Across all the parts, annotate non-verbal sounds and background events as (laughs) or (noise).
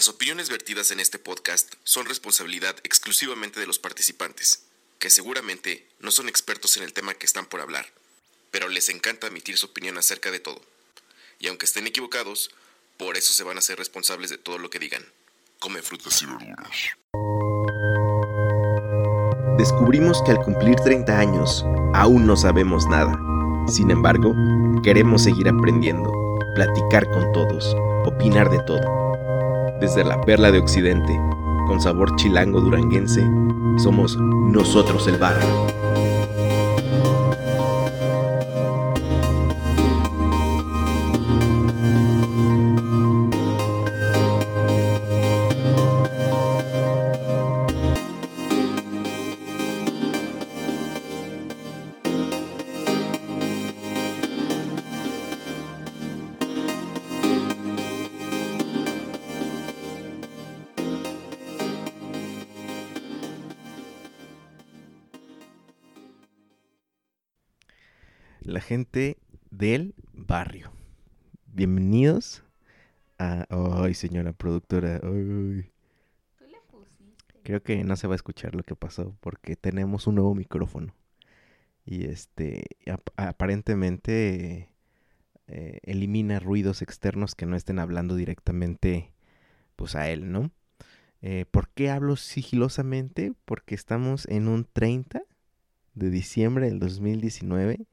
Las opiniones vertidas en este podcast son responsabilidad exclusivamente de los participantes, que seguramente no son expertos en el tema que están por hablar, pero les encanta emitir su opinión acerca de todo. Y aunque estén equivocados, por eso se van a ser responsables de todo lo que digan. Come frutas y verduras. Descubrimos que al cumplir 30 años aún no sabemos nada. Sin embargo, queremos seguir aprendiendo, platicar con todos, opinar de todo desde la perla de Occidente, con sabor chilango duranguense, somos nosotros el barrio. Gente del barrio. Bienvenidos a... Ay, señora productora. Ay. Creo que no se va a escuchar lo que pasó porque tenemos un nuevo micrófono. Y este, aparentemente eh, elimina ruidos externos que no estén hablando directamente pues a él, ¿no? Eh, ¿Por qué hablo sigilosamente? Porque estamos en un 30 de diciembre del 2019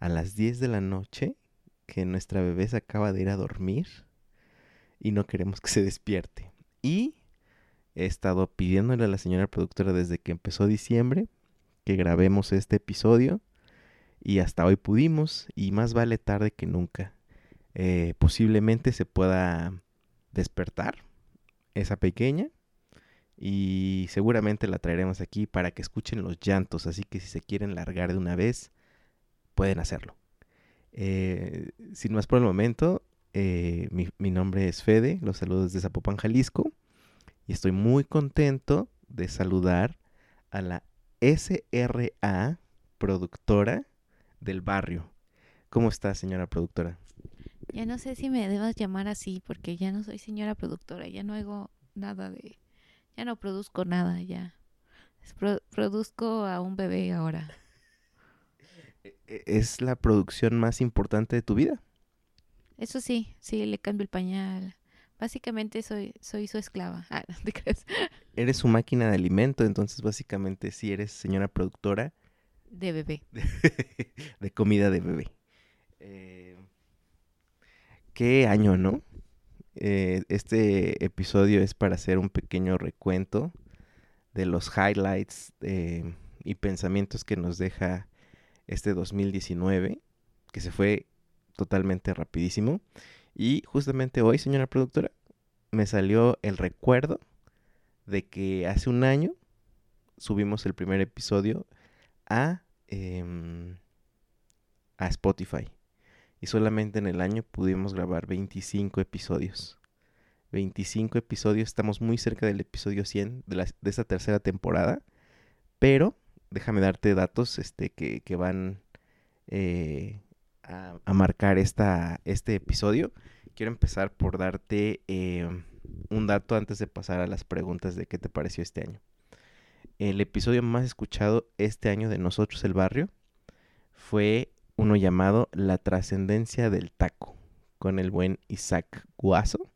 a las 10 de la noche que nuestra bebé se acaba de ir a dormir y no queremos que se despierte. Y he estado pidiéndole a la señora productora desde que empezó diciembre que grabemos este episodio y hasta hoy pudimos y más vale tarde que nunca. Eh, posiblemente se pueda despertar esa pequeña y seguramente la traeremos aquí para que escuchen los llantos, así que si se quieren largar de una vez, pueden hacerlo. Eh, sin más por el momento, eh, mi, nombre es Fede, los saludos desde Zapopan, Jalisco, y estoy muy contento de saludar a la SRA productora del barrio. ¿Cómo está, señora productora? Ya no sé si me debas llamar así, porque ya no soy señora productora, ya no hago nada de... Ya no produzco nada, ya. produzco a un bebé ahora. E-, es la producción más importante de tu vida. Eso sí, sí, le cambio el pañal. Básicamente soy, soy su esclava. (laughs) Ah, ¿te crees? Eres su máquina de alimento, entonces básicamente sí eres señora productora. De bebé. (laughs) De, comida de bebé. Eh, qué año, ¿no? Eh, este episodio es para hacer un pequeño recuento de los highlights eh, y pensamientos que nos deja este 2019, que se fue totalmente rapidísimo. Y justamente hoy, señora productora, me salió el recuerdo de que hace un año subimos el primer episodio a, em, a Spotify. Y solamente en el año pudimos grabar 25 episodios. 25 episodios, estamos muy cerca del episodio 100 de, la, de esta tercera temporada. Pero déjame darte datos este, que, van eh, a, marcar esta, este episodio. Quiero empezar por darte eh, un dato antes de pasar a las preguntas de qué te pareció este año. El episodio más escuchado este año de Nosotros el Barrio fue uno llamado La trascendencia del taco, con el buen Isaac Guaso,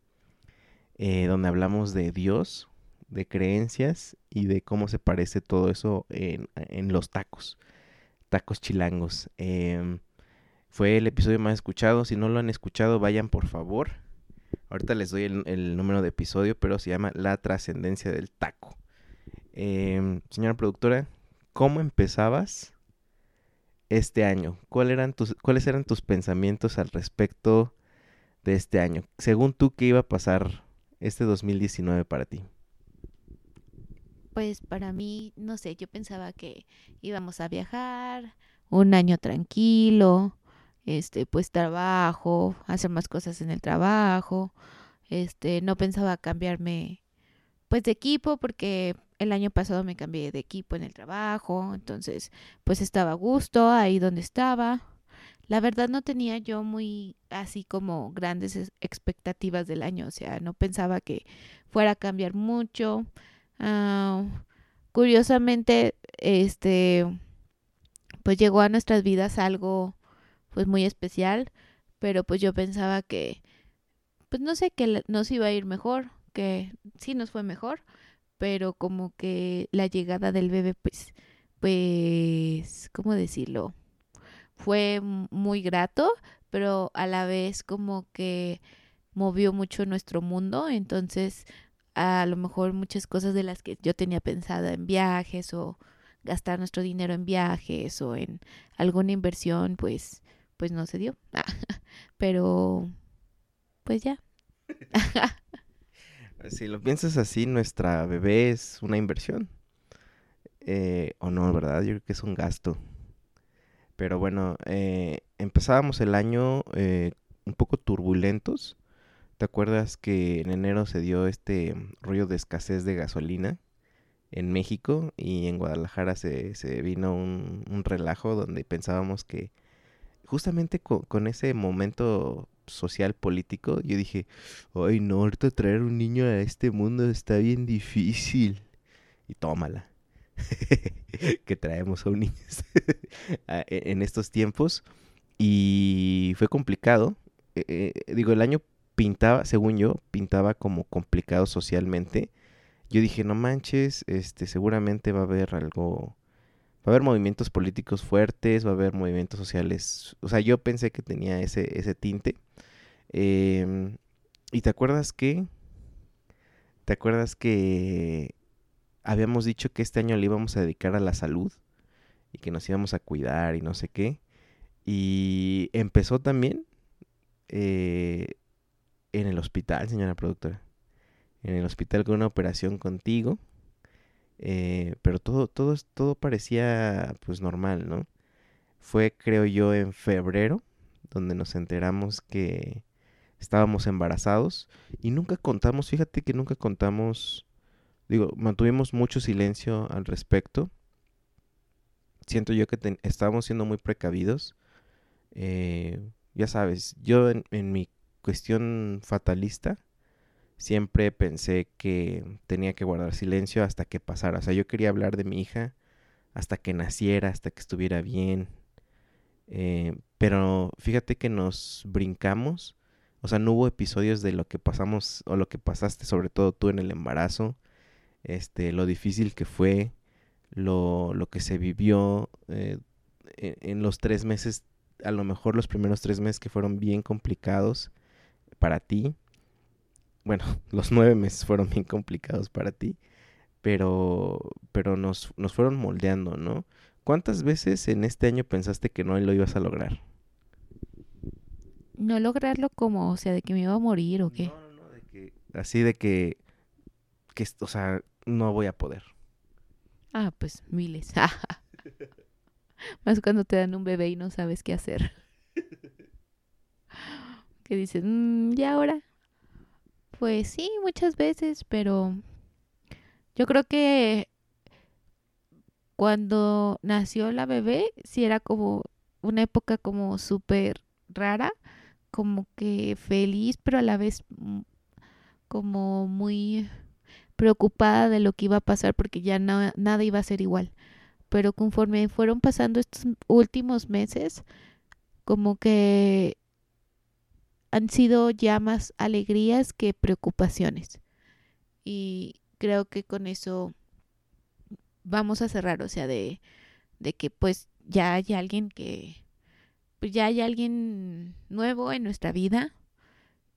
eh, donde hablamos de Dios, de creencias y de cómo se parece todo eso en, los tacos, tacos chilangos. Em, fue el episodio más escuchado. Si no lo han escuchado, vayan por favor. Ahorita les doy el, número de episodio, pero se llama La trascendencia del taco. Em, señora productora, ¿cómo empezabas este año? eran tus, ¿Cuáles eran tus pensamientos al respecto de este año? Según tú, ¿qué iba a pasar este 2019 para ti? Pues para mí, no sé, yo pensaba que íbamos a viajar, un año tranquilo, este, pues trabajo, hacer más cosas en el trabajo, este, no pensaba cambiarme pues de equipo porque el año pasado me cambié de equipo en el trabajo, entonces pues estaba a gusto ahí donde estaba. la verdad no tenía yo muy así como grandes es- expectativas del año, o sea, no pensaba que fuera a cambiar mucho. Ah, curiosamente, este, pues llegó a nuestras vidas algo pues muy especial, pero pues yo pensaba que, pues no sé, que nos iba a ir mejor, que sí nos fue mejor, pero como que la llegada del bebé, pues, pues, ¿cómo decirlo? Fue muy grato, pero a la vez como que movió mucho nuestro mundo, entonces a lo mejor muchas cosas de las que yo tenía pensada en viajes o gastar nuestro dinero en viajes o en alguna inversión, pues, pues no se dio. (laughs) Pero, pues ya. (laughs) Si lo piensas así, nuestra bebé es una inversión. Eh, o no, ¿verdad? Yo creo que es un gasto. Pero bueno, eh, empezábamos el año eh, un poco turbulentos. ¿Te acuerdas que en enero se dio este rollo de escasez de gasolina en México y en Guadalajara se, se vino un, relajo donde pensábamos que justamente co- con, ese momento social político, yo dije, ay no, ahorita traer un niño a este mundo está bien difícil. Y tómala. (laughs) que traemos a un niño (laughs) e- en estos tiempos. Y fue complicado. Eh, eh, digo, el año pintaba, según yo, pintaba como complicado socialmente. Yo dije, no manches, este, seguramente va a haber algo, va a haber movimientos políticos fuertes, va a haber movimientos sociales. O sea, yo pensé que tenía ese, ese tinte. Em, ¿y te acuerdas que? ¿Te acuerdas que habíamos dicho que este año le íbamos a dedicar a la salud? Y que nos íbamos a cuidar y no sé qué. Y empezó también eh, en el hospital, señora productora. En el hospital con una operación contigo. eh, pero todo, todo, todo parecía pues normal, ¿no? Fue, creo yo, en febrero, donde nos enteramos que estábamos embarazados. Y nunca contamos, fíjate que nunca contamos, digo, mantuvimos mucho silencio al respecto. Siento yo que estábamos siendo muy precavidos. Eh, ya sabes, yo en, en mi cuestión fatalista siempre pensé que tenía que guardar silencio hasta que pasara. O sea, yo quería hablar de mi hija hasta que naciera, hasta que estuviera bien. Eh, pero fíjate que nos brincamos. O sea, no hubo episodios de lo que pasamos o lo que pasaste, sobre todo tú en el embarazo. Este, lo difícil que fue, lo, lo que se vivió eh, en, en los tres meses, a lo mejor los primeros tres meses que fueron bien complicados para ti. Bueno, (laughs) los nueve meses fueron bien complicados para ti, pero, pero nos, nos fueron moldeando, ¿no? ¿Cuántas veces en este año pensaste que no lo ibas a lograr? No lograrlo como, o sea, de que me iba a morir o qué. No, no, no, de que, así de que, que, o sea, no voy a poder. Ah, pues miles. (laughs) Más cuando te dan un bebé y no sabes qué hacer. Que dices, "Mm, ¿y ahora? Pues sí, muchas veces, pero yo creo que cuando nació la bebé, sí era como una época como súper rara, como que feliz, pero a la vez como muy preocupada de lo que iba a pasar porque ya na- nada iba a ser igual. Pero conforme fueron pasando estos últimos meses, como que han sido ya más alegrías que preocupaciones. Y creo que con eso vamos a cerrar, o sea, de, de que pues ya hay alguien que, pues ya hay alguien nuevo en nuestra vida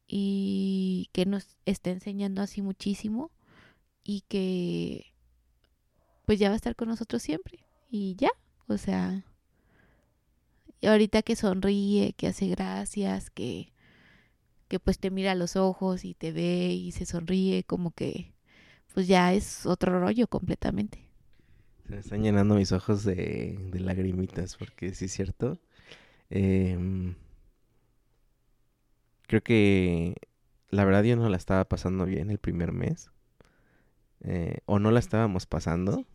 y que nos está enseñando así muchísimo y que pues ya va a estar con nosotros siempre y ya, o sea, ahorita que sonríe, que hace gracias, que que pues te mira a los ojos y te ve y se sonríe, como que pues ya es otro rollo completamente. Se me están llenando mis ojos de, de lagrimitas, porque sí es cierto. Em, creo que la verdad yo no la estaba pasando bien el primer mes. Eh, o no la estábamos pasando.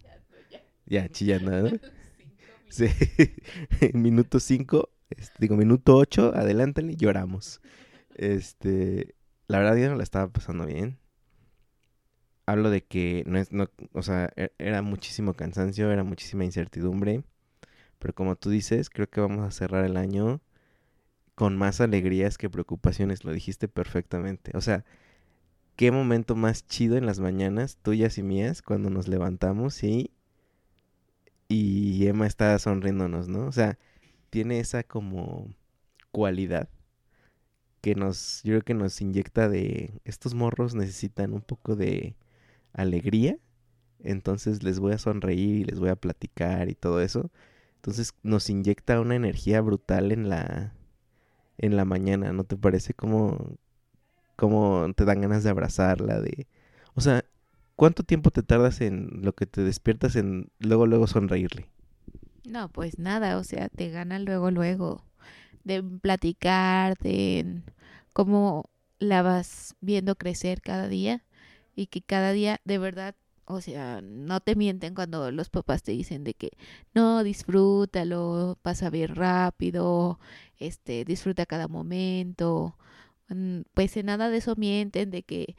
Ya, chillando. ¿no? (laughs) Sí. (laughs) Minuto 5 este, digo, minuto 8, adelántenle, lloramos. Este, la verdad yo no la estaba pasando bien. Hablo de que no es, no, o sea, e, era muchísimo cansancio, era muchísima incertidumbre. Pero como tú dices, creo que vamos a cerrar el año con más alegrías que preocupaciones, lo dijiste perfectamente. O sea, qué momento más chido en las mañanas, tuyas y mías, cuando nos levantamos y, y Emma está sonriéndonos, ¿no? O sea, tiene esa como cualidad que nos, yo creo que nos inyecta de, estos morros necesitan un poco de alegría, entonces les voy a sonreír y les voy a platicar y todo eso. Entonces nos inyecta una energía brutal en la, en la mañana, ¿no te parece como, como te dan ganas de abrazarla, de... O sea, ¿cuánto tiempo te tardas en lo que te despiertas en luego, luego sonreírle? No, pues nada, o sea, te gana luego, luego de platicar, de cómo la vas viendo crecer cada día y que cada día de verdad, o sea, no te mienten cuando los papás te dicen de que no, disfrútalo, pasa bien rápido, este, disfruta cada momento, mm, pues en nada de eso mienten, de que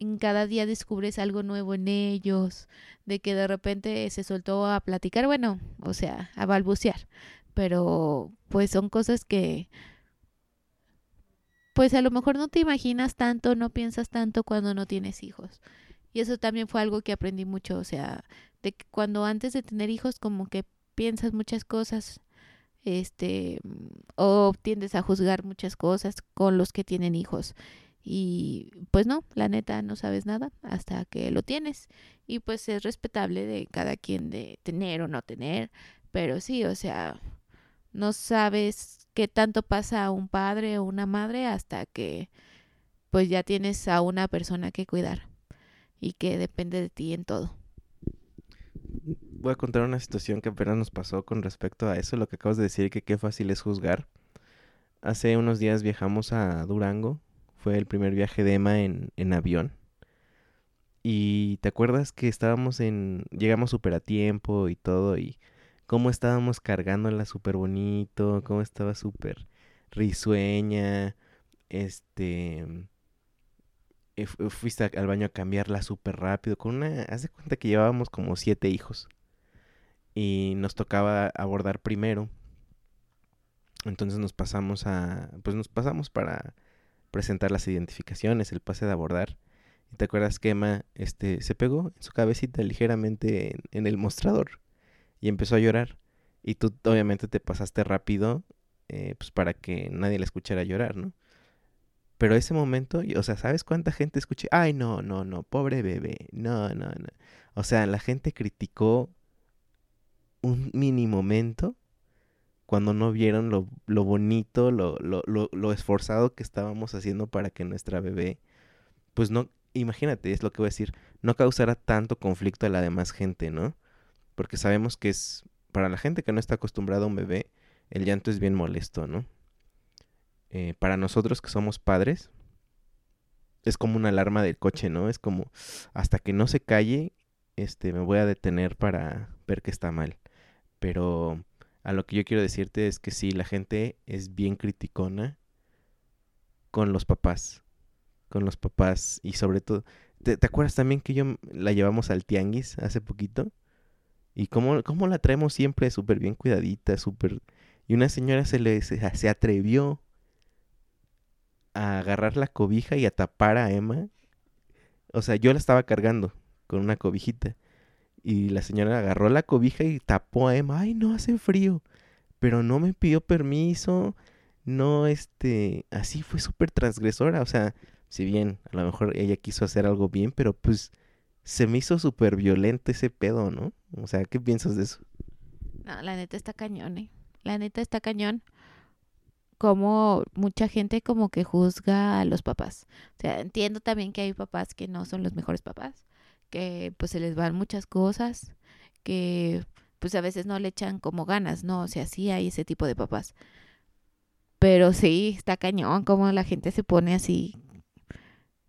en cada día descubres algo nuevo en ellos, de que de repente se soltó a platicar, bueno, o sea, a balbucear, pero pues son cosas que pues a lo mejor no te imaginas tanto, no piensas tanto cuando no tienes hijos. Y eso también fue algo que aprendí mucho, o sea, de que cuando antes de tener hijos como que piensas muchas cosas, este, o tiendes a juzgar muchas cosas con los que tienen hijos. Y pues no, la neta no sabes nada hasta que lo tienes. Y pues es respetable de cada quien de tener o no tener. Pero sí, o sea, no sabes qué tanto pasa a un padre o una madre hasta que pues ya tienes a una persona que cuidar y que depende de ti en todo. Voy a contar una situación que apenas nos pasó con respecto a eso, lo que acabas de decir, que qué fácil es juzgar. Hace unos días viajamos a Durango fue el primer viaje de Emma en, en avión. Y te acuerdas que estábamos en. Llegamos súper a tiempo y todo. Y cómo estábamos cargándola súper bonito. Cómo estaba súper risueña. Este. Eh, fuiste al baño a cambiarla súper rápido. Con una. Haz de cuenta que llevábamos como siete hijos. Y nos tocaba abordar primero. Entonces nos pasamos a. Pues nos pasamos para presentar las identificaciones, el pase de abordar. ¿Y te acuerdas que Emma este, se pegó en su cabecita ligeramente en, el mostrador y empezó a llorar? Y tú obviamente te pasaste rápido eh, pues para que nadie la escuchara llorar, ¿no? Pero ese momento, o sea, ¿sabes cuánta gente escuché? Ay, no, no, no, pobre bebé, no, no, no. O sea, la gente criticó un mini momento cuando no vieron lo, lo bonito, lo, lo, lo, lo, esforzado que estábamos haciendo para que nuestra bebé, pues no, imagínate, es lo que voy a decir, no causara tanto conflicto a la demás gente, ¿no? Porque sabemos que es, para la gente que no está acostumbrada a un bebé, el llanto es bien molesto, ¿no? Eh, para nosotros que somos padres, es como una alarma del coche, ¿no? Es como, hasta que no se calle, este, me voy a detener para ver que está mal. Pero a lo que yo quiero decirte es que sí, la gente es bien criticona con los papás. Con los papás y sobre todo... ¿Te, acuerdas también que yo la llevamos al tianguis hace poquito? Y cómo, cómo la traemos siempre súper bien cuidadita, súper... Y una señora se le se atrevió a agarrar la cobija y a tapar a Emma. O sea, yo la estaba cargando con una cobijita. Y la señora agarró la cobija y tapó a Emma. Ay, no hace frío. Pero no me pidió permiso. No, este, así fue súper transgresora. O sea, si bien a lo mejor ella quiso hacer algo bien, pero pues se me hizo súper violento ese pedo, ¿no? O sea, ¿qué piensas de eso? No, la neta está cañón, ¿eh? La neta está cañón. Como mucha gente como que juzga a los papás. O sea, entiendo también que hay papás que no son los mejores papás que pues se les van muchas cosas, que pues a veces no le echan como ganas, ¿no? O sea, sí hay ese tipo de papás. Pero sí, está cañón como la gente se pone así.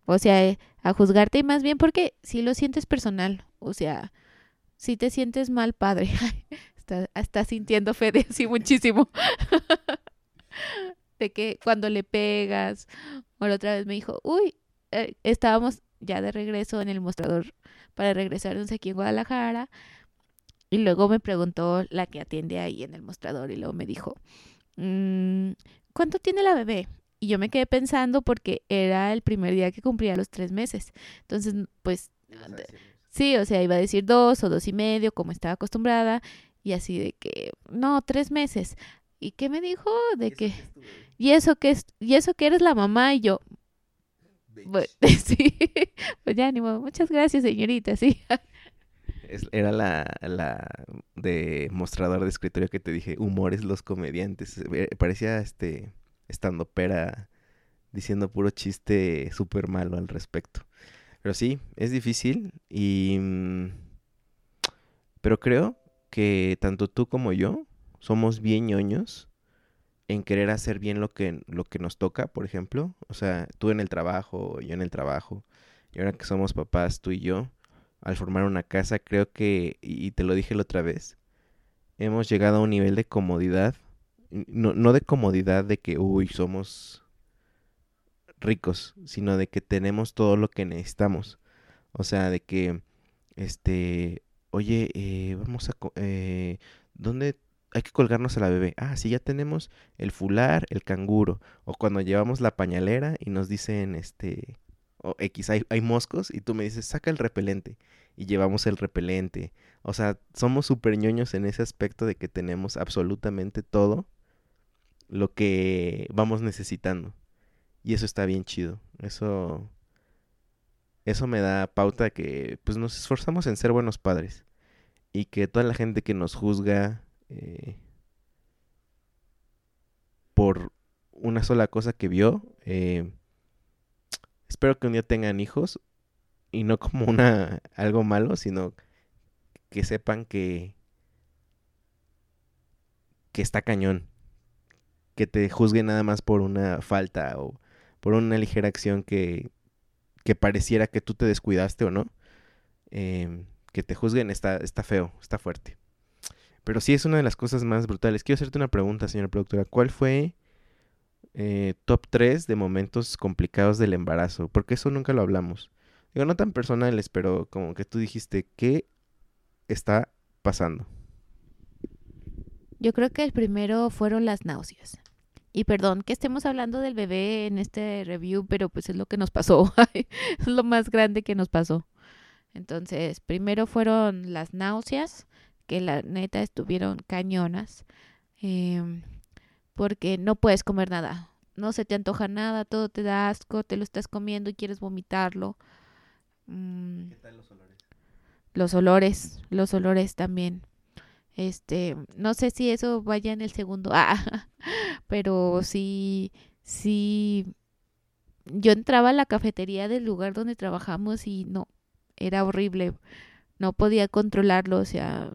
O sea, a juzgarte y más bien porque si lo sientes personal. O sea, si te sientes mal padre. (laughs) está, está sintiendo fe de así muchísimo. (laughs) de que cuando le pegas, o la otra vez me dijo, uy, eh, estábamos ya de regreso en el mostrador para regresarnos aquí en Guadalajara. Y luego me preguntó la que atiende ahí en el mostrador y luego me dijo, mm, ¿cuánto tiene la bebé? Y yo me quedé pensando porque era el primer día que cumplía los tres meses. Entonces, pues, sí, o sea, iba a decir dos o dos y medio, como estaba acostumbrada. Y así de que, no, tres meses. ¿Y qué me dijo? De que, ¿y eso que es? ¿Y eso que eres la mamá? Y yo, pues, (laughs) sí, pues ya, ni modo. Muchas gracias, señorita, sí. era la, la de mostrador de escritorio que te dije, humores los comediantes. Eh, parecía este estando pera diciendo puro chiste súper malo al respecto. Pero sí, es difícil y... Mm, pero creo que tanto tú como yo somos bien ñoños en querer hacer bien lo que, lo que nos toca, por ejemplo. O sea, tú en el trabajo, yo en el trabajo. Y ahora que somos papás, tú y yo, al formar una casa, creo que, y te lo dije la otra vez, hemos llegado a un nivel de comodidad. No, no de comodidad de que, uy, somos ricos, sino de que tenemos todo lo que necesitamos. O sea, de que, este, oye, eh, vamos a, eh, ¿dónde hay que colgarnos a la bebé. Ah, sí, ya tenemos el fular, el canguro. O cuando llevamos la pañalera y nos dicen, este, o X, hay, hay moscos y tú me dices, saca el repelente. Y llevamos el repelente. O sea, somos súper ñoños en ese aspecto de que tenemos absolutamente todo lo que vamos necesitando. Y eso está bien chido. Eso eso me da pauta que pues nos esforzamos en ser buenos padres y que toda la gente que nos juzga eh, por una sola cosa que vio. Eh, espero que un día tengan hijos y no como una (laughs) algo malo, sino que sepan que que está cañón. Que te juzguen nada más por una falta o por una ligera acción que, que pareciera que tú te descuidaste o no. Eh, que te juzguen está, está feo, está fuerte. Pero sí es una de las cosas más brutales. Quiero hacerte una pregunta, señora productora. ¿Cuál fue eh, top 3 de momentos complicados del embarazo? Porque eso nunca lo hablamos. Digo, no tan personales, pero como que tú dijiste, ¿qué está pasando? Yo creo que el primero fueron las náuseas. Y perdón que estemos hablando del bebé en este review, pero pues es lo que nos pasó. (laughs) es lo más grande que nos pasó. Entonces, primero fueron las náuseas que la neta estuvieron cañonas, em, porque no puedes comer nada, no se te antoja nada, todo te da asco, te lo estás comiendo y quieres vomitarlo. Mm. ¿Qué tal los olores? Los olores, los olores también. Este, no sé si eso vaya en el segundo, ah, (laughs) pero sí, sí, yo entraba a la cafetería del lugar donde trabajamos y no, era horrible, no podía controlarlo, o sea,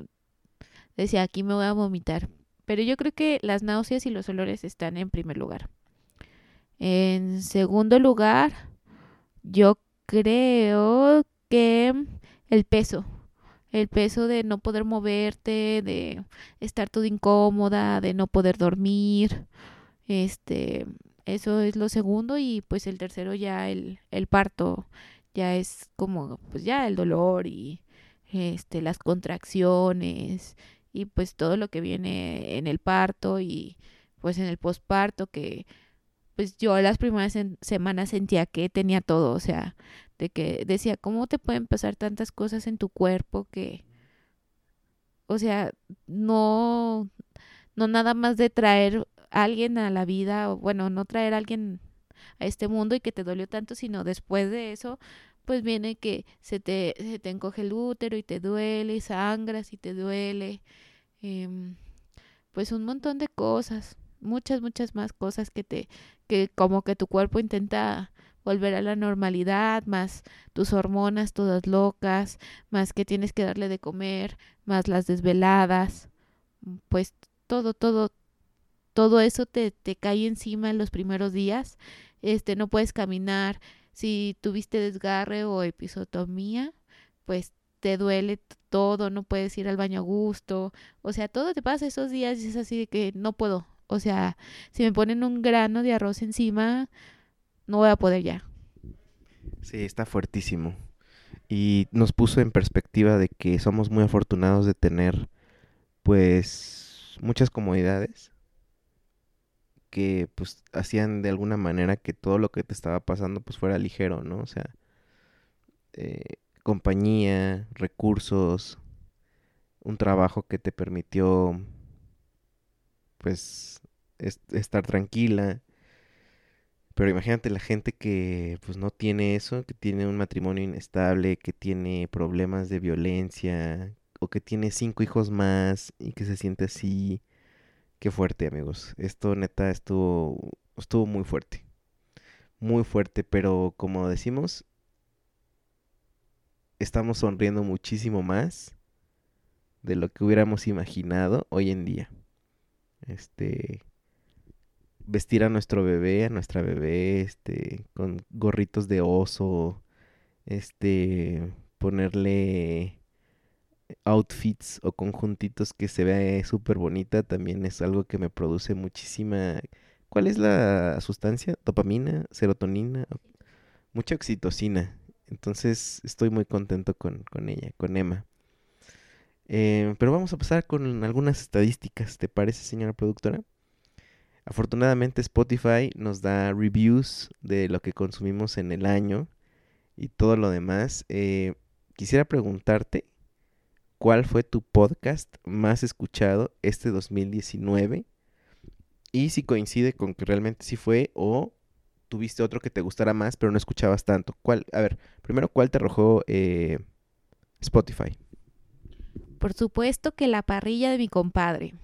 decía, aquí me voy a vomitar. Pero yo creo que las náuseas y los olores están en primer lugar. En segundo lugar, yo creo que el peso. El peso de no poder moverte, de estar todo incómoda, de no poder dormir. Este, eso es lo segundo y pues el tercero ya el, el parto ya es como pues ya el dolor y este las contracciones y pues todo lo que viene en el parto y pues en el posparto que pues yo las primeras semanas sentía que tenía todo, o sea, de que decía, ¿cómo te pueden pasar tantas cosas en tu cuerpo que, o sea, no, no nada más de traer a alguien a la vida, o bueno, no traer a alguien a este mundo y que te dolió tanto, sino después de eso, pues viene que se te, se te encoge el útero y te duele, sangras y te duele, em, pues un montón de cosas, muchas, muchas más cosas que te, que como que tu cuerpo intenta volver a la normalidad, más tus hormonas todas locas, más que tienes que darle de comer, más las desveladas, pues todo, todo, todo eso te, te cae encima en los primeros días, este, no puedes caminar, si tuviste desgarre o episotomía, pues te duele todo, no puedes ir al baño a gusto, o sea, todo te pasa esos días y es así de que no puedo, O sea, si me ponen un grano de arroz encima, no voy a poder ya. Sí, está fuertísimo. Y nos puso en perspectiva de que somos muy afortunados de tener, pues, muchas comodidades que, pues, hacían de alguna manera que todo lo que te estaba pasando, pues, fuera ligero, ¿no? O sea, eh, compañía, recursos, un trabajo que te permitió, pues, estar tranquila, pero imagínate la gente que pues no tiene eso, que tiene un matrimonio inestable, que tiene problemas de violencia o que tiene cinco hijos más y que se siente así. Qué fuerte, amigos. Esto neta estuvo estuvo muy fuerte. Muy fuerte, pero como decimos, estamos sonriendo muchísimo más de lo que hubiéramos imaginado hoy en día. Este, vestir a nuestro bebé, a nuestra bebé, este, con gorritos de oso, este, ponerle outfits o conjuntitos que se vea súper bonita, también es algo que me produce muchísima... ¿Cuál es la sustancia? ¿Dopamina? ¿Serotonina? Mucha oxitocina. Entonces estoy muy contento con, con ella, con Emma. Eh, pero vamos a pasar con algunas estadísticas, ¿te parece, señora productora? Afortunadamente Spotify nos da reviews de lo que consumimos en el año y todo lo demás. Eh, quisiera preguntarte cuál fue tu podcast más escuchado este 2019 y si coincide con que realmente sí fue o tuviste otro que te gustara más pero no escuchabas tanto. ¿Cuál? A ver, primero, ¿cuál te arrojó eh, Spotify? Por supuesto que la parrilla de mi compadre.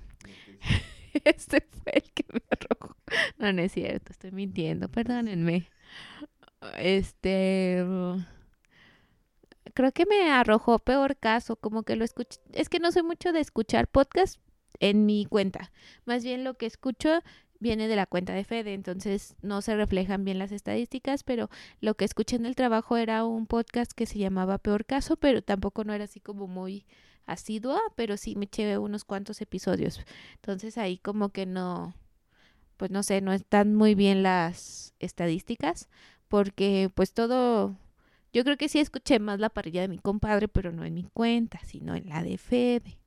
(laughs) este fue el que me arrojó. No, no es cierto, estoy mintiendo, perdónenme. Este creo que me arrojó peor caso, como que lo escuché, es que no soy mucho de escuchar podcast en mi cuenta. Más bien lo que escucho viene de la cuenta de Fede, entonces no se reflejan bien las estadísticas, pero lo que escuché en el trabajo era un podcast que se llamaba Peor Caso, pero tampoco no era así como muy asidua, pero sí me eché unos cuantos episodios. Entonces ahí como que no, pues no sé, no están muy bien las estadísticas, porque pues todo, yo creo que sí escuché más la parrilla de mi compadre, pero no en mi cuenta, sino en la de Fede.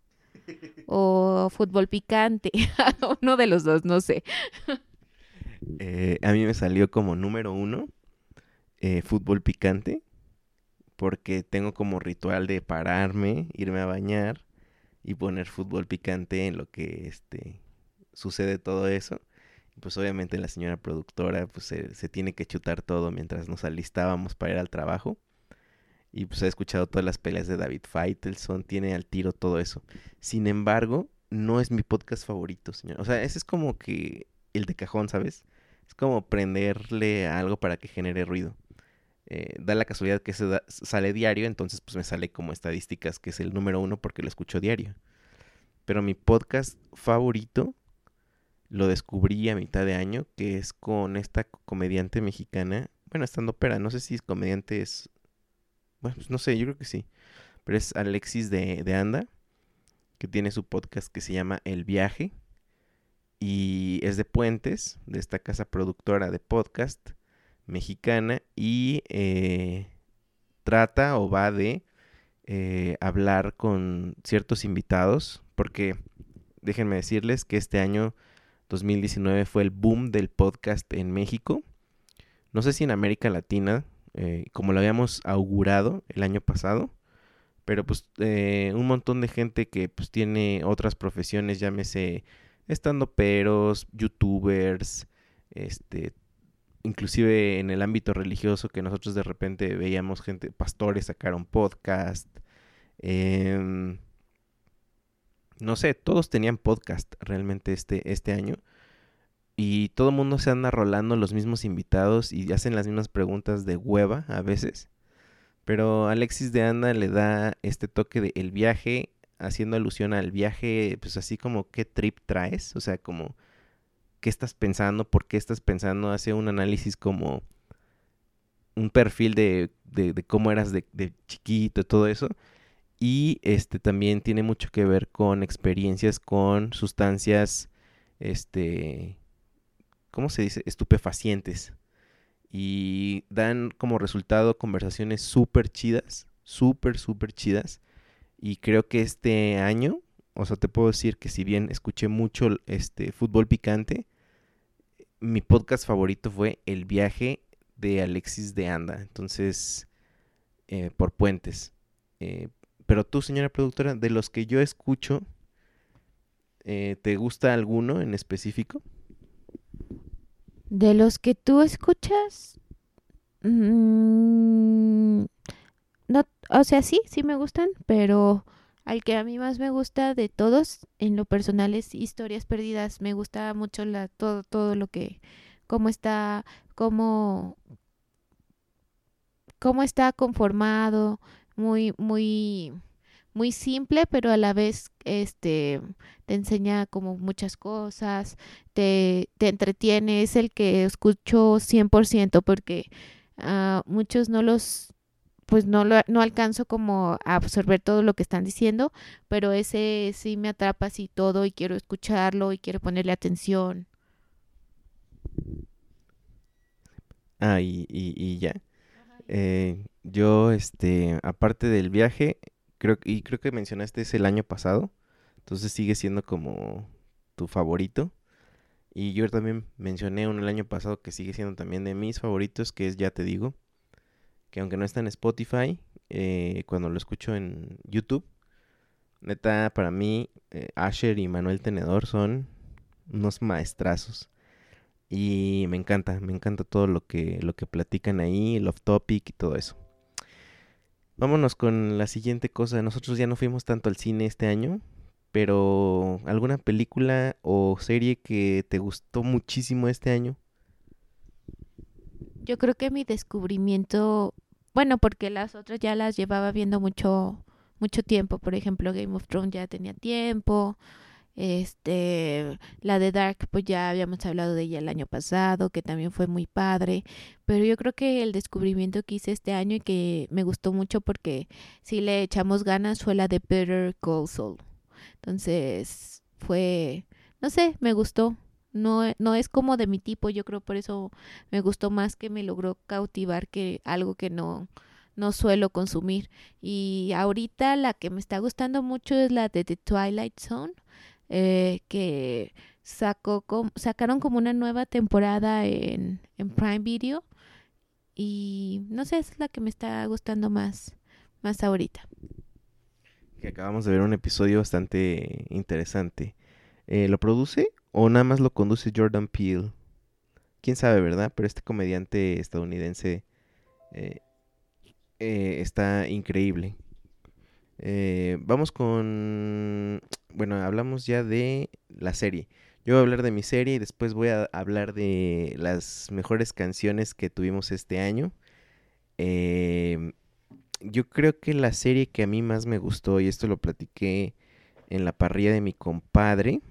(laughs) O fútbol picante, (laughs) uno de los dos, no sé. Eh, a mí me salió como número uno eh, fútbol picante porque tengo como ritual de pararme, irme a bañar y poner fútbol picante en lo que este sucede todo eso. Pues obviamente la señora productora pues se, tiene que chutar todo mientras nos alistábamos para ir al trabajo. Y pues ha escuchado todas las peleas de David Feitelson, tiene al tiro todo eso. Sin embargo, no es mi podcast favorito, señor. O sea, ese es como que el de cajón, ¿sabes? Es como prenderle algo para que genere ruido. Eh, da la casualidad que se sale diario, entonces pues me sale como estadísticas que es el número uno porque lo escucho diario. Pero mi podcast favorito lo descubrí a mitad de año, que es con esta comediante mexicana, bueno, estando pera, no sé si es comediante es, bueno, pues no sé, yo creo que sí, pero es Alexis de, de Anda, que tiene su podcast que se llama El Viaje, y es de Puentes, de esta casa productora de podcast mexicana y eh, trata o va de eh, hablar con ciertos invitados, porque déjenme decirles que este año 2019 fue el boom del podcast en México. No sé si en América Latina, eh, como lo habíamos augurado el año pasado, pero pues un montón de gente que pues tiene otras profesiones, llámese estando peros, youtubers, este, inclusive en el ámbito religioso que nosotros de repente veíamos gente, pastores sacaron podcast. Em, no sé, todos tenían podcast realmente este, este año. Y todo el mundo se anda rolando los mismos invitados y hacen las mismas preguntas de hueva a veces. Pero Alexis de Anda le da este toque de el viaje, haciendo alusión al viaje, pues así como qué trip traes, o sea, como qué estás pensando, por qué estás pensando, hace un análisis como un perfil de, cómo eras de, de, chiquito, todo eso. Y este también tiene mucho que ver con experiencias con sustancias este, ¿cómo se dice? Estupefacientes. Y dan como resultado conversaciones súper chidas, súper, súper chidas. Y creo que este año, o sea, te puedo decir que si bien escuché mucho este fútbol picante, mi podcast favorito fue El viaje de Alexis de Anda. Entonces, eh, por puentes. Eh, pero tú, señora productora, de los que yo escucho, eh, ¿te gusta alguno en específico? De los que tú escuchas, mm, no, o sea, sí, sí me gustan, pero al que a mí más me gusta de todos, en lo personal, es Historias Perdidas. Me gusta mucho la, todo, todo lo que, cómo está, cómo, cómo está conformado, muy, muy, muy simple, pero a la vez este te enseña como muchas cosas, te, te entretiene, es el que escucho 100% porque uh, muchos no los pues no lo, no alcanzo como a absorber todo lo que están diciendo, pero ese sí me atrapa así todo y quiero escucharlo y quiero ponerle atención. Ah, y, y, y ya. Eh, yo, este, aparte del viaje, creo y creo que mencionaste es el año pasado, entonces sigue siendo como tu favorito. Y yo también mencioné un el año pasado que sigue siendo también de mis favoritos, que es Ya te digo, que aunque no está en Spotify, eh, cuando lo escucho en YouTube, neta, para mí, eh, Asher y Manuel Tenedor son unos maestrazos. Y me encanta, me encanta todo lo que, lo que platican ahí, el off topic y todo eso. Vámonos con la siguiente cosa. Nosotros ya no fuimos tanto al cine este año, pero ¿alguna película o serie que te gustó muchísimo este año? Yo creo que mi descubrimiento, bueno, porque las otras ya las llevaba viendo mucho mucho tiempo, por ejemplo, Game of Thrones ya tenía tiempo, este, la de Dark, pues ya habíamos hablado de ella el año pasado, que también fue muy padre. Pero yo creo que el descubrimiento que hice este año y que me gustó mucho porque si le echamos ganas fue la de Better Call Saul. Entonces, fue, no sé, me gustó. No, no es como de mi tipo, yo creo por eso me gustó más que me logró cautivar que algo que no, no suelo consumir. Y ahorita la que me está gustando mucho es la de The Twilight Zone eh, que sacó sacaron como una nueva temporada en, en Prime Video y no sé, es la que me está gustando más, más ahorita. Que acabamos de ver un episodio bastante interesante. Eh, ¿Lo produce o nada más lo conduce Jordan Peele? Quién sabe, ¿verdad? Pero este comediante estadounidense eh, eh, está increíble. Eh, vamos con... Bueno, hablamos ya de la serie. Yo voy a hablar de mi serie y después voy a hablar de las mejores canciones que tuvimos este año. Em, yo creo que la serie que a mí más me gustó, y esto lo platiqué en la parrilla de mi compadre,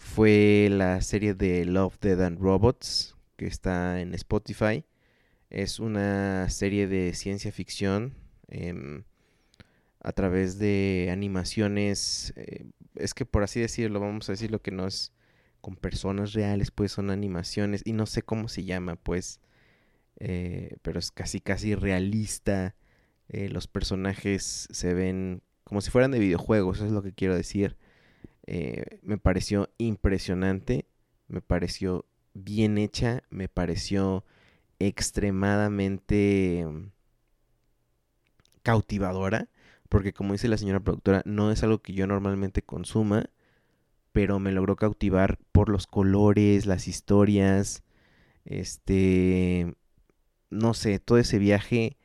fue la serie de Love, Dead and Robots, que está en Spotify. Es una serie de ciencia ficción. Em, a través de animaciones, eh, es que por así decirlo, vamos a decir lo que no es con personas reales, pues son animaciones y no sé cómo se llama, pues, eh, pero es casi casi realista. Eh, los personajes se ven como si fueran de videojuegos, eso es lo que quiero decir. Me pareció impresionante, me pareció bien hecha, me pareció extremadamente cautivadora porque como dice la señora productora, no es algo que yo normalmente consuma, pero me logró cautivar por los colores, las historias, este, no sé, todo ese viaje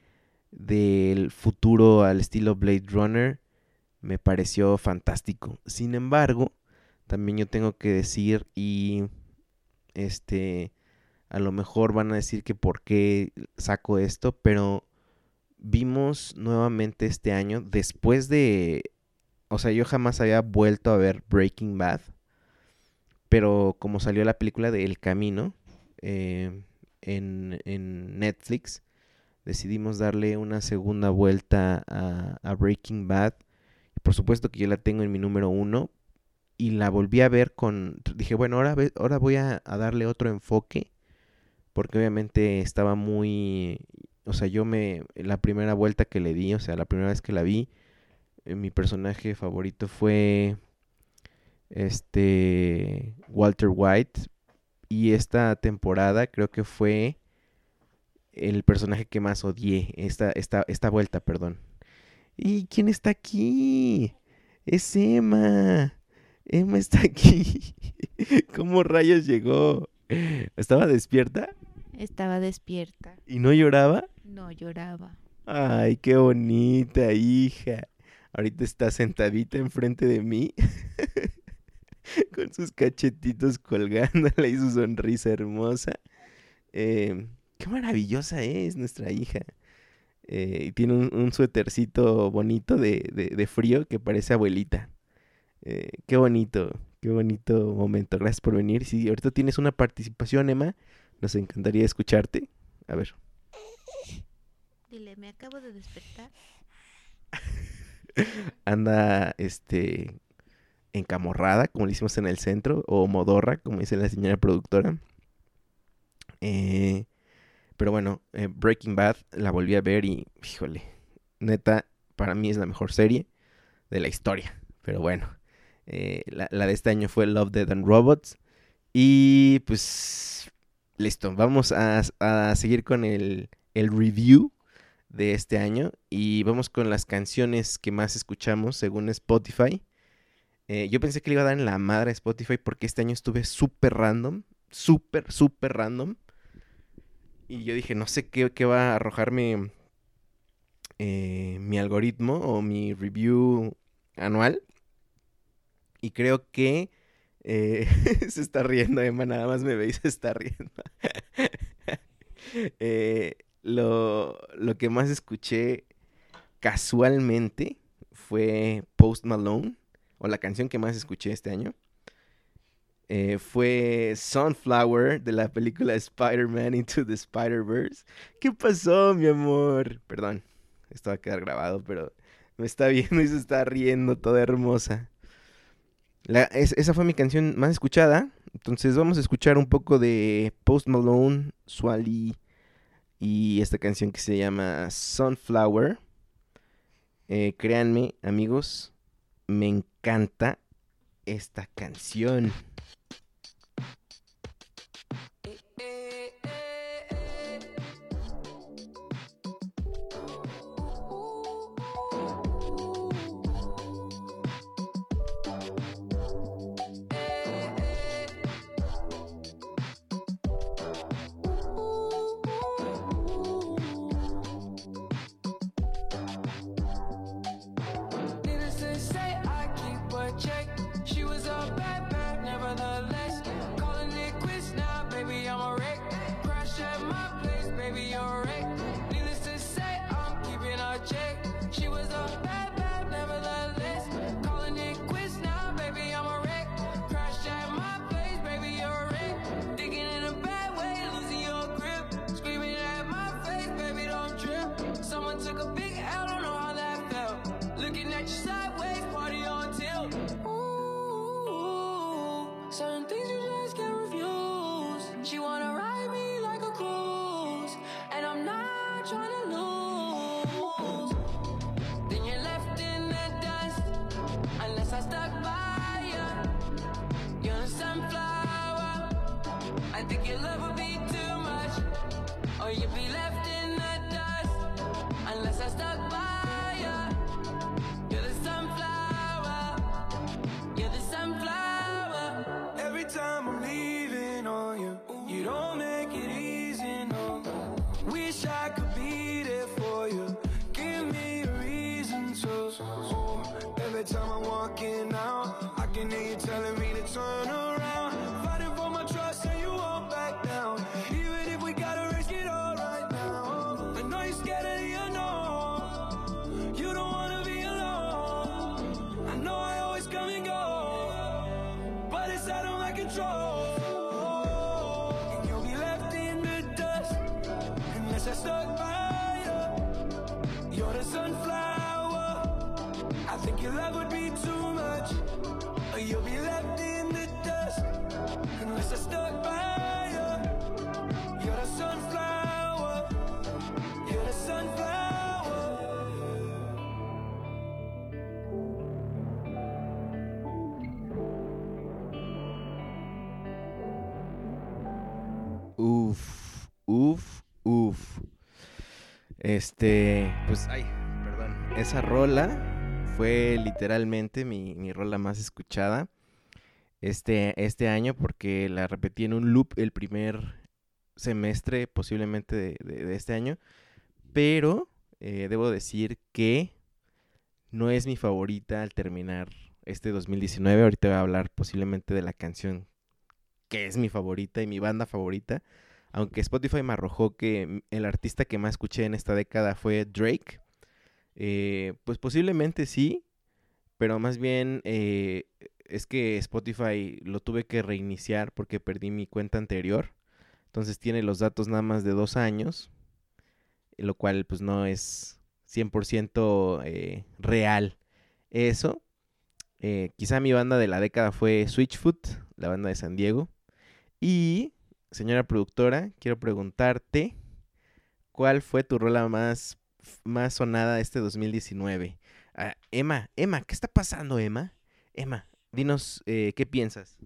del futuro al estilo Blade Runner me pareció fantástico. Sin embargo, también yo tengo que decir y este a lo mejor van a decir que por qué saco esto, pero vimos nuevamente este año, después de... O sea, yo jamás había vuelto a ver Breaking Bad, pero como salió la película de El Camino eh, en, en, Netflix, decidimos darle una segunda vuelta a, a, Breaking Bad. Por supuesto que yo la tengo en mi número uno, y la volví a ver con... Dije, bueno, ahora, ahora voy a, a darle otro enfoque, porque obviamente estaba muy... O sea, yo me... La primera vuelta que le di, o sea, la primera vez que la vi, eh, mi personaje favorito fue este Walter White y esta temporada creo que fue el personaje que más odié esta esta esta vuelta, perdón. ¿Y quién está aquí? Es Emma. Emma está aquí. (laughs) ¿Cómo rayos llegó? ¿Estaba despierta Estaba despierta. y no lloraba? No lloraba. Ay, qué bonita hija. Ahorita está sentadita enfrente de mí. (laughs) con sus cachetitos colgándole y su sonrisa hermosa. Eh, qué maravillosa es nuestra hija. Eh, y tiene un, un suétercito bonito de, de- de frío que parece abuelita. Eh, qué bonito, qué bonito momento. Gracias por venir. Si ahorita tienes una participación, Emma, nos encantaría escucharte. A ver. Dile, me acabo de despertar. (laughs) anda este encamorrada, como le hicimos en el centro, o modorra, como dice la señora productora. Eh, pero bueno, eh, Breaking Bad la volví a ver y, híjole, neta, para mí es la mejor serie de la historia. Pero bueno, eh, la, la de este año fue Love, Dead and Robots. Y pues, listo, vamos a, a seguir con el, el review de este año y vamos con las canciones que más escuchamos según Spotify. Eh, yo pensé que le iba a dar en la madre a Spotify porque este año estuve súper random, súper, súper random. Y yo dije, no sé qué, qué va a arrojarme eh, mi algoritmo o mi review anual. Y creo que eh, (laughs) se está riendo, Emma, nada más me ve y se está riendo. (laughs) Eh, lo, lo que más escuché casualmente fue Post Malone, o la canción que más escuché este año. Eh, fue Sunflower de la película Spider-Man Into the Spider-Verse. ¿Qué pasó, mi amor? Perdón, esto va a quedar grabado, pero me está viendo y se está riendo, toda hermosa. Esa fue mi canción más escuchada. Entonces vamos a escuchar un poco de Post Malone, Swally y esta canción que se llama Sunflower. Eh, créanme, amigos, me encanta esta canción. I think you love You're sunflower, uf, uf. Este, pues, ay, perdón. Esa rola fue literalmente mi, mi rola más escuchada este, este año porque la repetí en un loop el primer semestre posiblemente de, este año. Pero eh, debo decir que no es mi favorita al terminar este 2019. Ahorita voy a hablar posiblemente de la canción que es mi favorita y mi banda favorita. Aunque Spotify me arrojó que el artista que más escuché en esta década fue Drake. Eh, pues posiblemente sí, pero más bien eh, es que Spotify lo tuve que reiniciar porque perdí mi cuenta anterior. Entonces tiene los datos nada más de dos años, lo cual pues no es 100% eh, real eso. Quizá mi banda de la década fue Switchfoot, la banda de San Diego. Y, señora productora, quiero preguntarte, ¿cuál fue tu rola más, más sonada este 2019? Ah, Emma, Emma, ¿qué está pasando, Emma? Emma, dinos eh, qué piensas.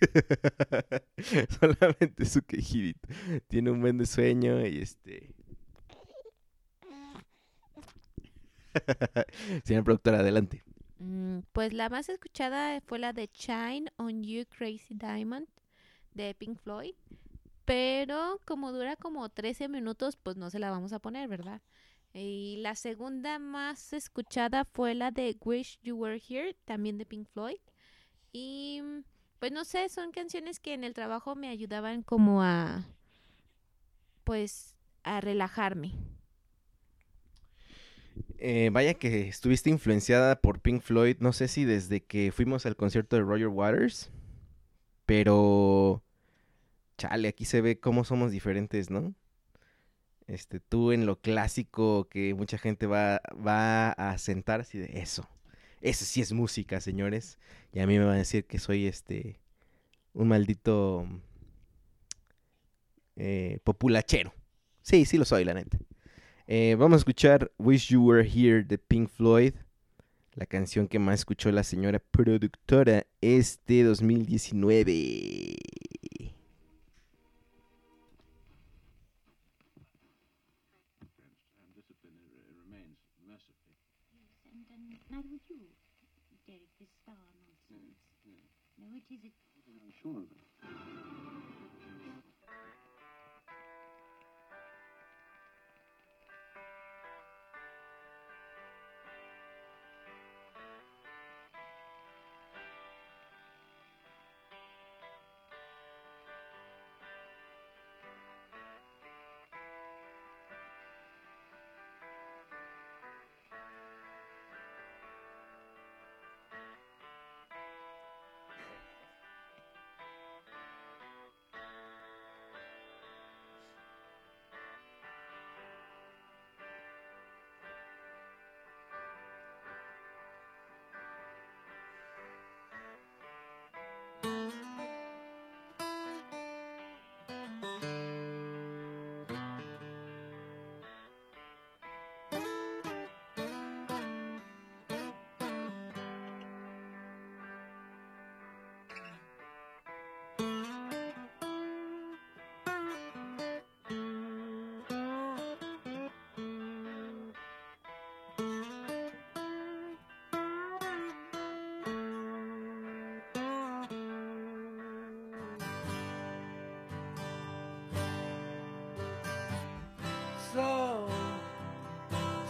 (laughs) Solamente su quejidito. Tiene un buen de sueño y este. (laughs) Señora productora, adelante. Mm, Pues la más escuchada fue la de Shine on You Crazy Diamond de Pink Floyd. Pero como dura como 13 minutos, pues no se la vamos a poner, ¿verdad? Y la segunda más escuchada fue la de Wish You Were Here, también de Pink Floyd. Y mm, pues no sé, son canciones que en el trabajo me ayudaban como a, pues, a relajarme. Eh, vaya que estuviste influenciada por Pink Floyd, no sé si desde que fuimos al concierto de Roger Waters, pero chale, aquí se ve cómo somos diferentes, ¿no? Este, tú en lo clásico que mucha gente va, va a sentar así de eso. Eso sí es música, señores. Y a mí me van a decir que soy este un maldito eh, populachero. Sí, sí lo soy, la neta. Eh, vamos a escuchar Wish You Were Here de Pink Floyd, la canción que más escuchó la señora productora este 2019. Sure. of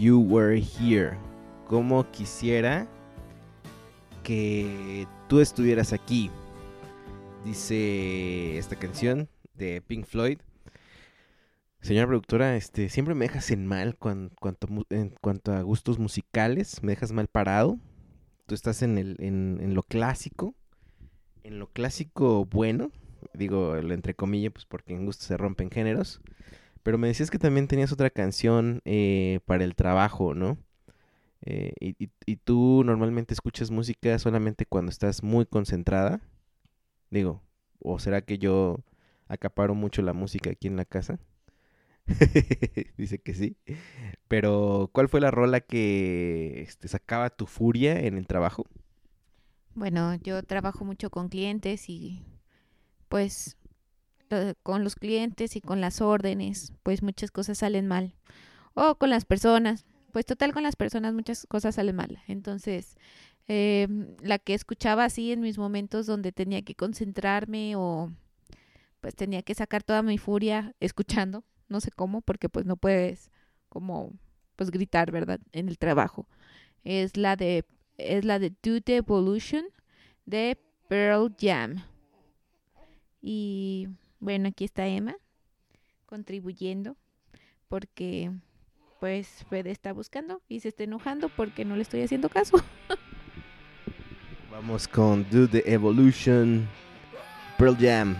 You were here. Como quisiera que tú estuvieras aquí. Dice esta canción de Pink Floyd. Señora productora, este, siempre me dejas en mal cuan- cuanto, en cuanto a gustos musicales, me dejas mal parado. Tú estás en, en lo clásico, en lo clásico bueno, digo lo entre comillas, pues porque en gusto se rompen géneros. Pero me decías que también tenías otra canción eh, para el trabajo, ¿no? Eh, y, tú normalmente escuchas música solamente cuando estás muy concentrada. Digo, ¿o será que yo acaparo mucho la música aquí en la casa? (laughs) Dice que sí. Pero, ¿cuál fue la rola que este, sacaba tu furia en el trabajo? Bueno, yo trabajo mucho con clientes y pues con los clientes y con las órdenes, pues muchas cosas salen mal. O con las personas, pues total con las personas muchas cosas salen mal. Entonces, eh, la que escuchaba así en mis momentos donde tenía que concentrarme o pues tenía que sacar toda mi furia escuchando, no sé cómo, porque pues no puedes como pues gritar, ¿verdad? En el trabajo. Es la de es la de Do the Evolution de Pearl Jam. Y bueno, aquí está Emma contribuyendo porque pues Fede está buscando y se está enojando porque no le estoy haciendo caso. Vamos con Do the Evolution, Pearl Jam.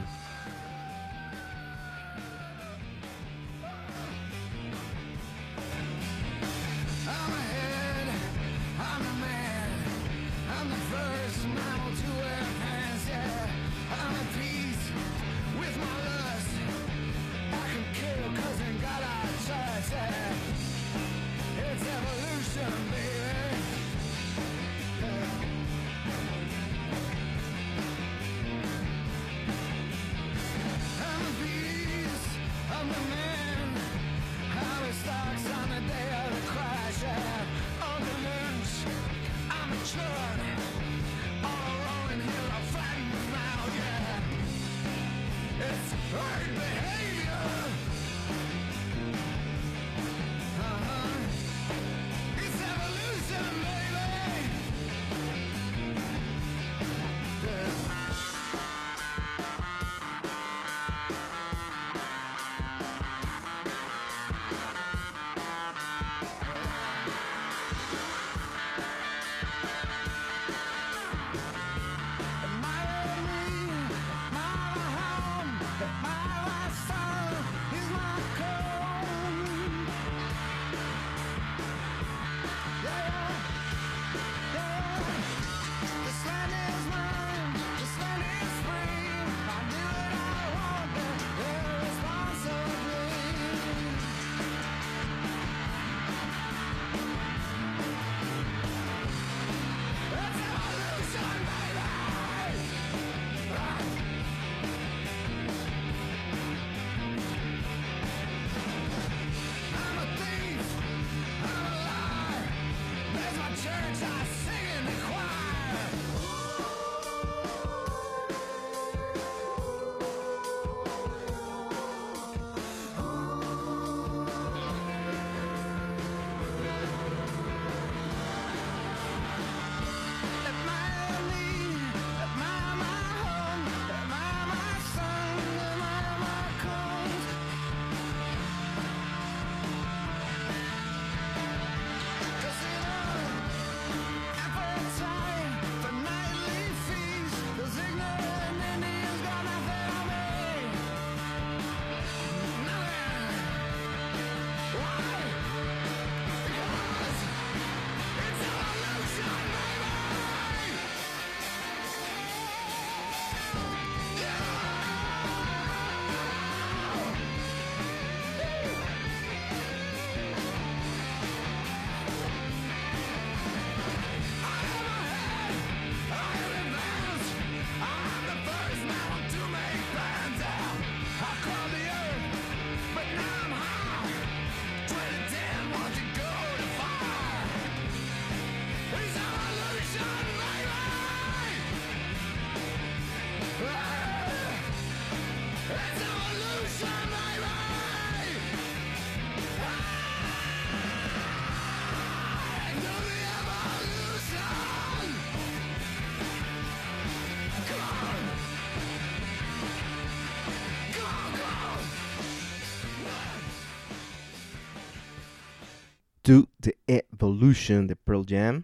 De Pearl Jam.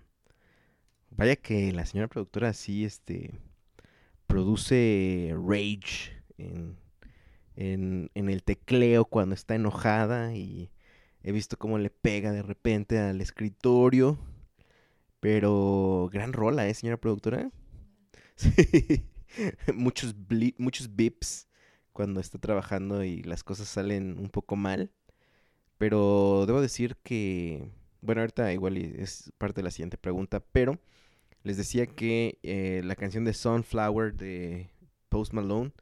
Vaya que la señora productora sí este, produce rage en, en, el tecleo cuando está enojada y he visto cómo le pega de repente al escritorio. Pero gran rola, ¿eh, señora productora? (laughs) Muchos, muchos bips cuando está trabajando y las cosas salen un poco mal. Pero debo decir que, bueno, ahorita igual es parte de la siguiente pregunta, pero les decía que eh, la canción de Sunflower de Post Malone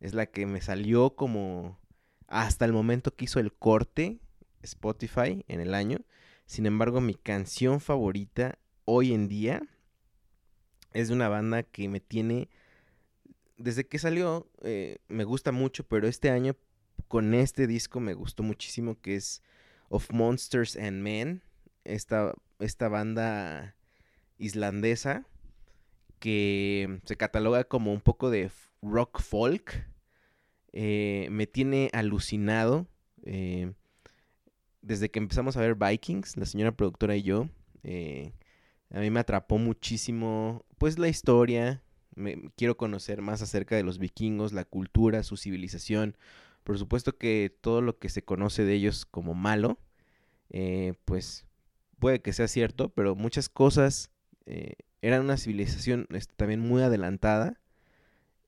es la que me salió como hasta el momento que hizo el corte Spotify en el año. Sin embargo, mi canción favorita hoy en día es de una banda que me tiene desde que salió eh, me gusta mucho, pero este año con este disco me gustó muchísimo que es Of Monsters and Men, esta, esta banda islandesa que se cataloga como un poco de rock folk. Eh, me tiene alucinado eh, desde que empezamos a ver Vikings, la señora productora y yo. eh, a mí me atrapó muchísimo, pues la historia. Me, quiero conocer más acerca de los vikingos, la cultura, su civilización. Por supuesto que todo lo que se conoce de ellos como malo, pues puede que sea cierto, pero muchas cosas eh, eran una civilización este, también muy adelantada.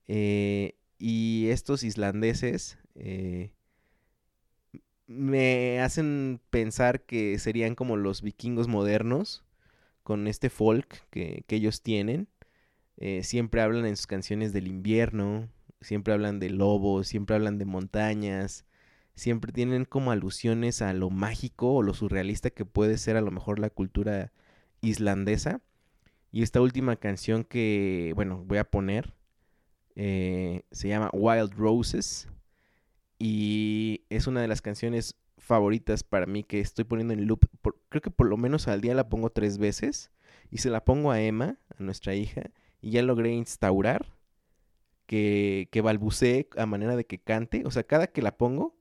eh, y estos islandeses eh, me hacen pensar que serían como los vikingos modernos, con este folk que, que ellos tienen. Eh, siempre hablan en sus canciones del invierno, siempre hablan de lobos, siempre hablan de montañas, siempre tienen como alusiones a lo mágico o lo surrealista que puede ser a lo mejor la cultura islandesa. Y esta última canción que, bueno, voy a poner, eh, se llama Wild Roses y es una de las canciones favoritas para mí que estoy poniendo en loop. creo que por lo menos al día la pongo tres veces y se la pongo a Emma, a nuestra hija, y ya logré instaurar que, que balbucee a manera de que cante. O sea, cada que la pongo,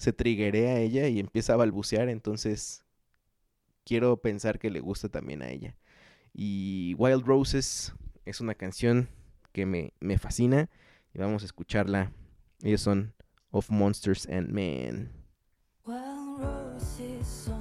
se triguea a ella y empieza a balbucear. Entonces, quiero pensar que le gusta también a ella. Y Wild Roses es una canción que me, me fascina y vamos a escucharla. Ellos son Of Monsters and Men. Wild roses on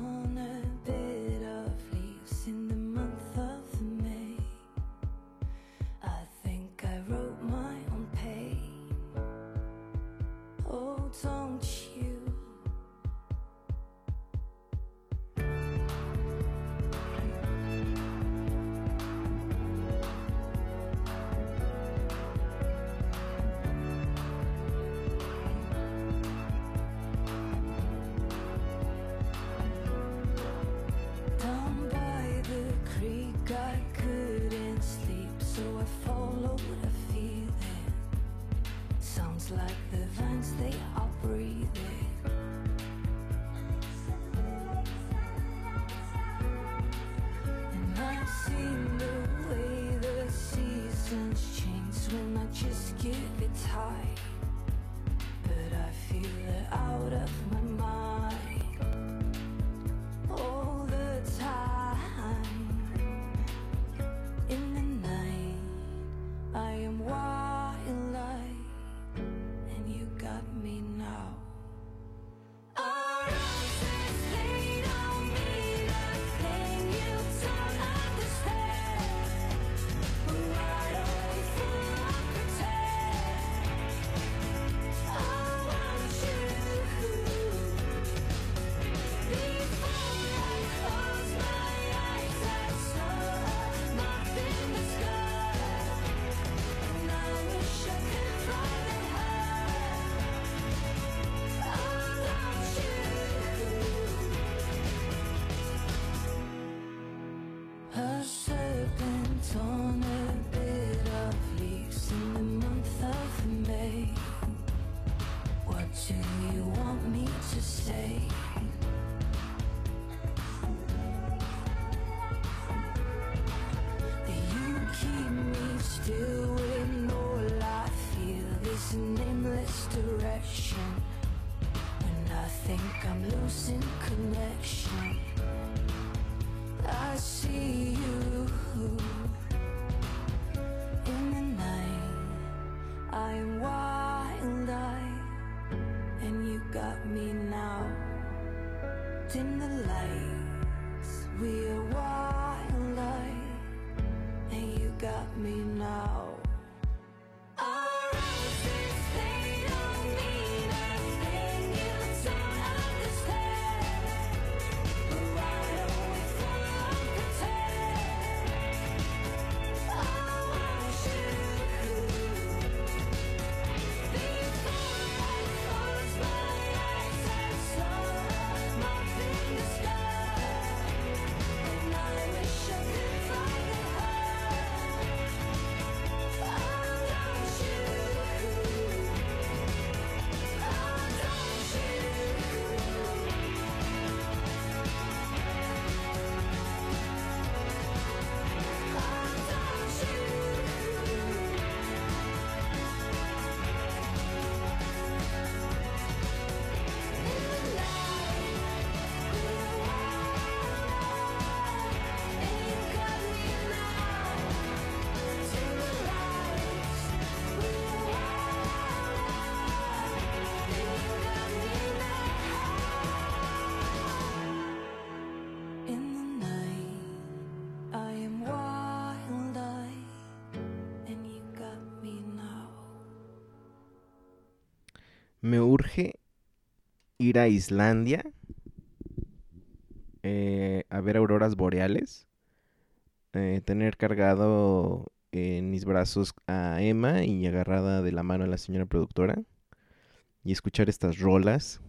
Me urge ir a Islandia eh, a ver auroras boreales, eh, tener cargado en mis brazos a Emma y agarrada de la mano a la señora productora y escuchar estas rolas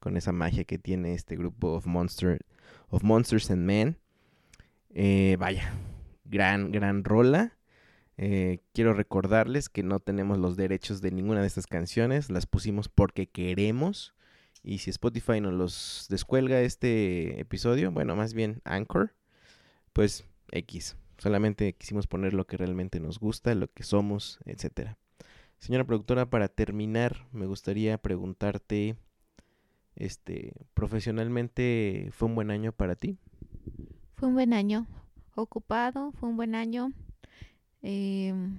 con esa magia que tiene este grupo of, Monster, of Monsters and Men. Eh, vaya, gran, gran rola. Eh, quiero recordarles que no tenemos los derechos de ninguna de estas canciones, las pusimos porque queremos. Y si Spotify nos los descuelga este episodio, bueno, más bien Anchor, pues X. Solamente quisimos poner lo que realmente nos gusta, lo que somos, etcétera. Señora productora, para terminar, me gustaría preguntarte, este, profesionalmente, ¿fue un buen año para ti? Fue un buen año. Ocupado, fue un buen año. Em,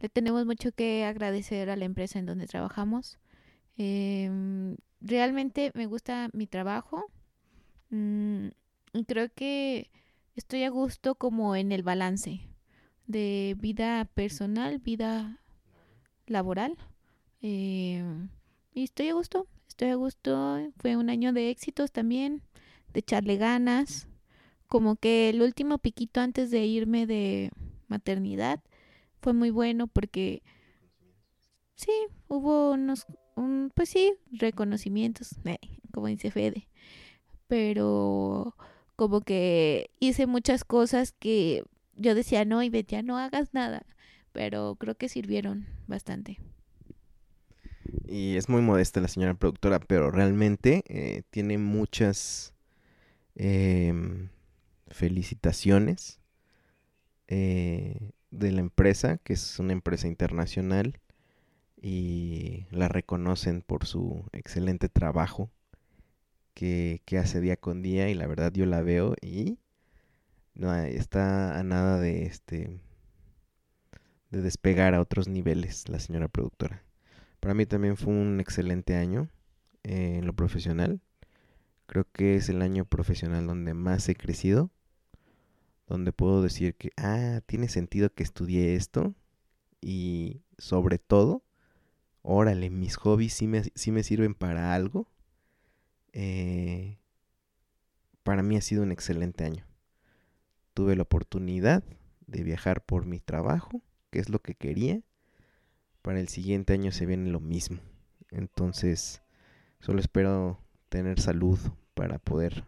le tenemos mucho que agradecer a la empresa en donde trabajamos. Em, realmente me gusta mi trabajo. mm, y creo que estoy a gusto como en el balance de vida personal, vida laboral. Em, y estoy a gusto, estoy a gusto. Fue un año de éxitos también, de echarle ganas. Como que el último piquito antes de irme de maternidad fue muy bueno porque sí, hubo unos, un, pues sí, reconocimientos, (laughs) como dice Fede, pero como que hice muchas cosas que yo decía, no, y ya no hagas nada, pero creo que sirvieron bastante. Y es muy modesta la señora productora, pero realmente eh, tiene muchas em, felicitaciones eh, de la empresa, que es una empresa internacional, y la reconocen por su excelente trabajo que, que hace día con día, y la verdad yo la veo y no, está a nada de este de despegar a otros niveles la señora productora. Para mí también fue un excelente año eh, en lo profesional. Creo que es el año profesional donde más he crecido. Donde puedo decir que, ah, tiene sentido que estudié esto. Y sobre todo, órale, mis hobbies sí me, sí me sirven para algo. Eh, para mí ha sido un excelente año. Tuve la oportunidad de viajar por mi trabajo, que es lo que quería para el siguiente año se viene lo mismo. Entonces, solo espero tener salud para poder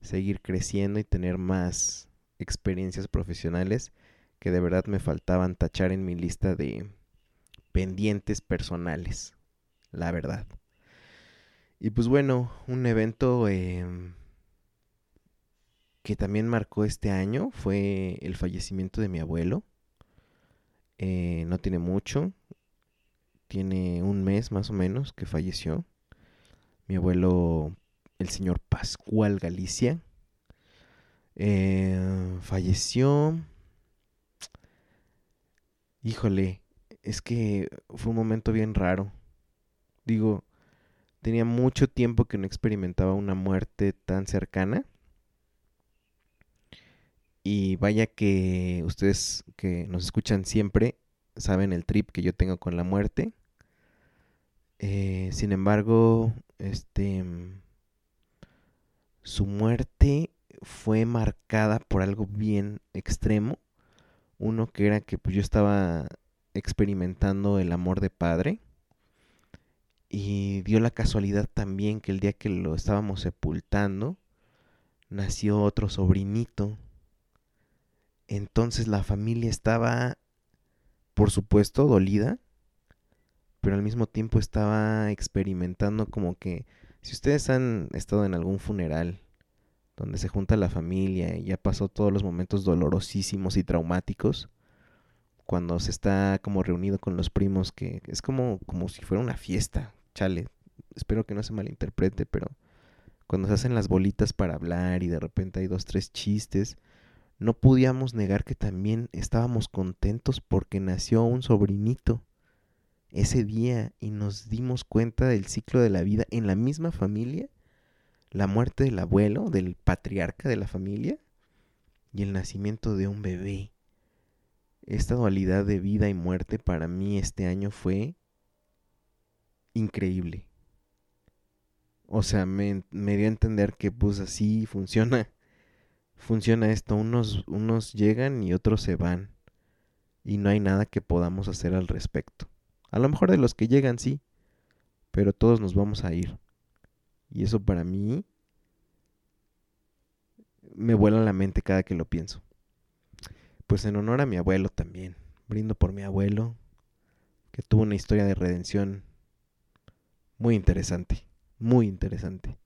seguir creciendo y tener más experiencias profesionales que de verdad me faltaban tachar en mi lista de pendientes personales, la verdad. Y pues bueno, un evento eh, que también marcó este año fue el fallecimiento de mi abuelo. Eh, no tiene mucho, tiene un mes más o menos que falleció. Mi abuelo, el señor Pascual Galicia, eh, falleció. Híjole, es que fue un momento bien raro. Digo, tenía mucho tiempo que no experimentaba una muerte tan cercana. Y vaya que ustedes que nos escuchan siempre saben el trip que yo tengo con la muerte. Eh, sin embargo, este su muerte fue marcada por algo bien extremo. Uno que era que pues, yo estaba experimentando el amor de padre. Y dio la casualidad también que el día que lo estábamos sepultando, nació otro sobrinito. Entonces la familia estaba, por supuesto, dolida, pero al mismo tiempo estaba experimentando como que, si ustedes han estado en algún funeral donde se junta la familia y ya pasó todos los momentos dolorosísimos y traumáticos, cuando se está como reunido con los primos, que es como, como si fuera una fiesta, chale, espero que no se malinterprete, pero cuando se hacen las bolitas para hablar y de repente hay dos, tres chistes, no podíamos negar que también estábamos contentos porque nació un sobrinito ese día y nos dimos cuenta del ciclo de la vida en la misma familia, la muerte del abuelo, del patriarca de la familia y el nacimiento de un bebé. Esta dualidad de vida y muerte para mí este año fue increíble. O sea, me, dio a entender que pues así funciona. (laughs) Funciona esto. Unos, unos llegan y otros se van. Y no hay nada que podamos hacer al respecto. A lo mejor de los que llegan sí. Pero todos nos vamos a ir. Y eso para mí me vuela la mente cada que lo pienso. Pues en honor a mi abuelo también. Brindo por mi abuelo, que tuvo una historia de redención muy interesante, muy interesante.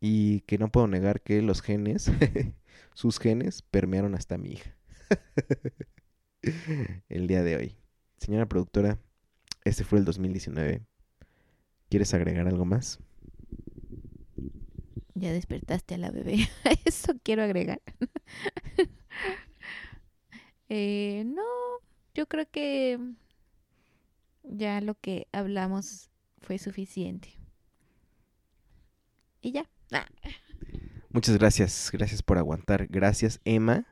Y que no puedo negar que los genes, (laughs) sus genes, permearon hasta mi hija. (laughs) el día de hoy. Señora productora, este fue el 2019. ¿Quieres agregar algo más? Ya despertaste a la bebé. (laughs) Eso quiero agregar. (laughs) Eh, no, yo creo que ya lo que hablamos fue suficiente. Y ya. Muchas gracias, gracias por aguantar. Gracias, Emma,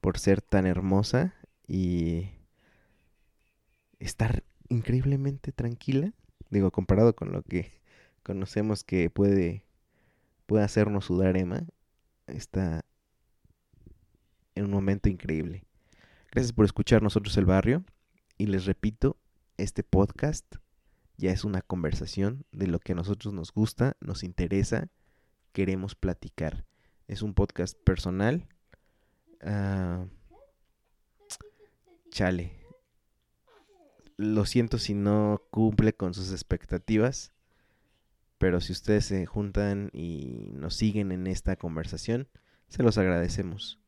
por ser tan hermosa y estar increíblemente tranquila. Digo, comparado con lo que conocemos que puede, puede hacernos sudar Emma, está en un momento increíble. Gracias por escuchar nosotros el barrio. Y les repito, este podcast ya es una conversación de lo que a nosotros nos gusta, nos interesa, queremos platicar. Es un podcast personal. Ah, chale. Lo siento si no cumple con sus expectativas. Pero si ustedes se juntan y nos siguen en esta conversación, se los agradecemos.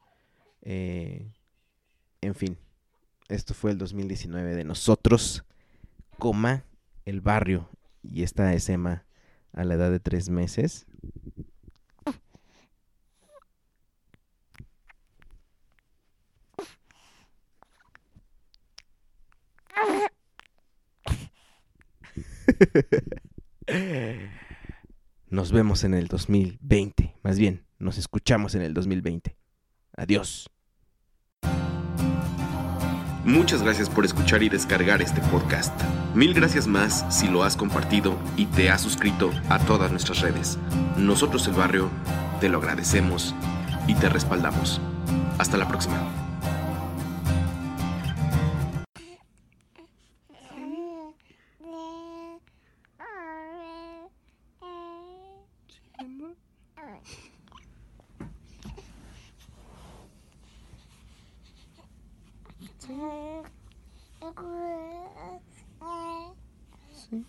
Eh, en fin, esto fue el 2019 de nosotros, coma, el barrio. Y esta es Emma a la edad de tres meses. (laughs) Nos vemos en el 2020. Más bien, nos escuchamos en el 2020. Adiós. Muchas gracias por escuchar y descargar este podcast. Mil gracias más si lo has compartido y te has suscrito a todas nuestras redes. Nosotros el barrio te lo agradecemos y te respaldamos. Hasta la próxima. Sí.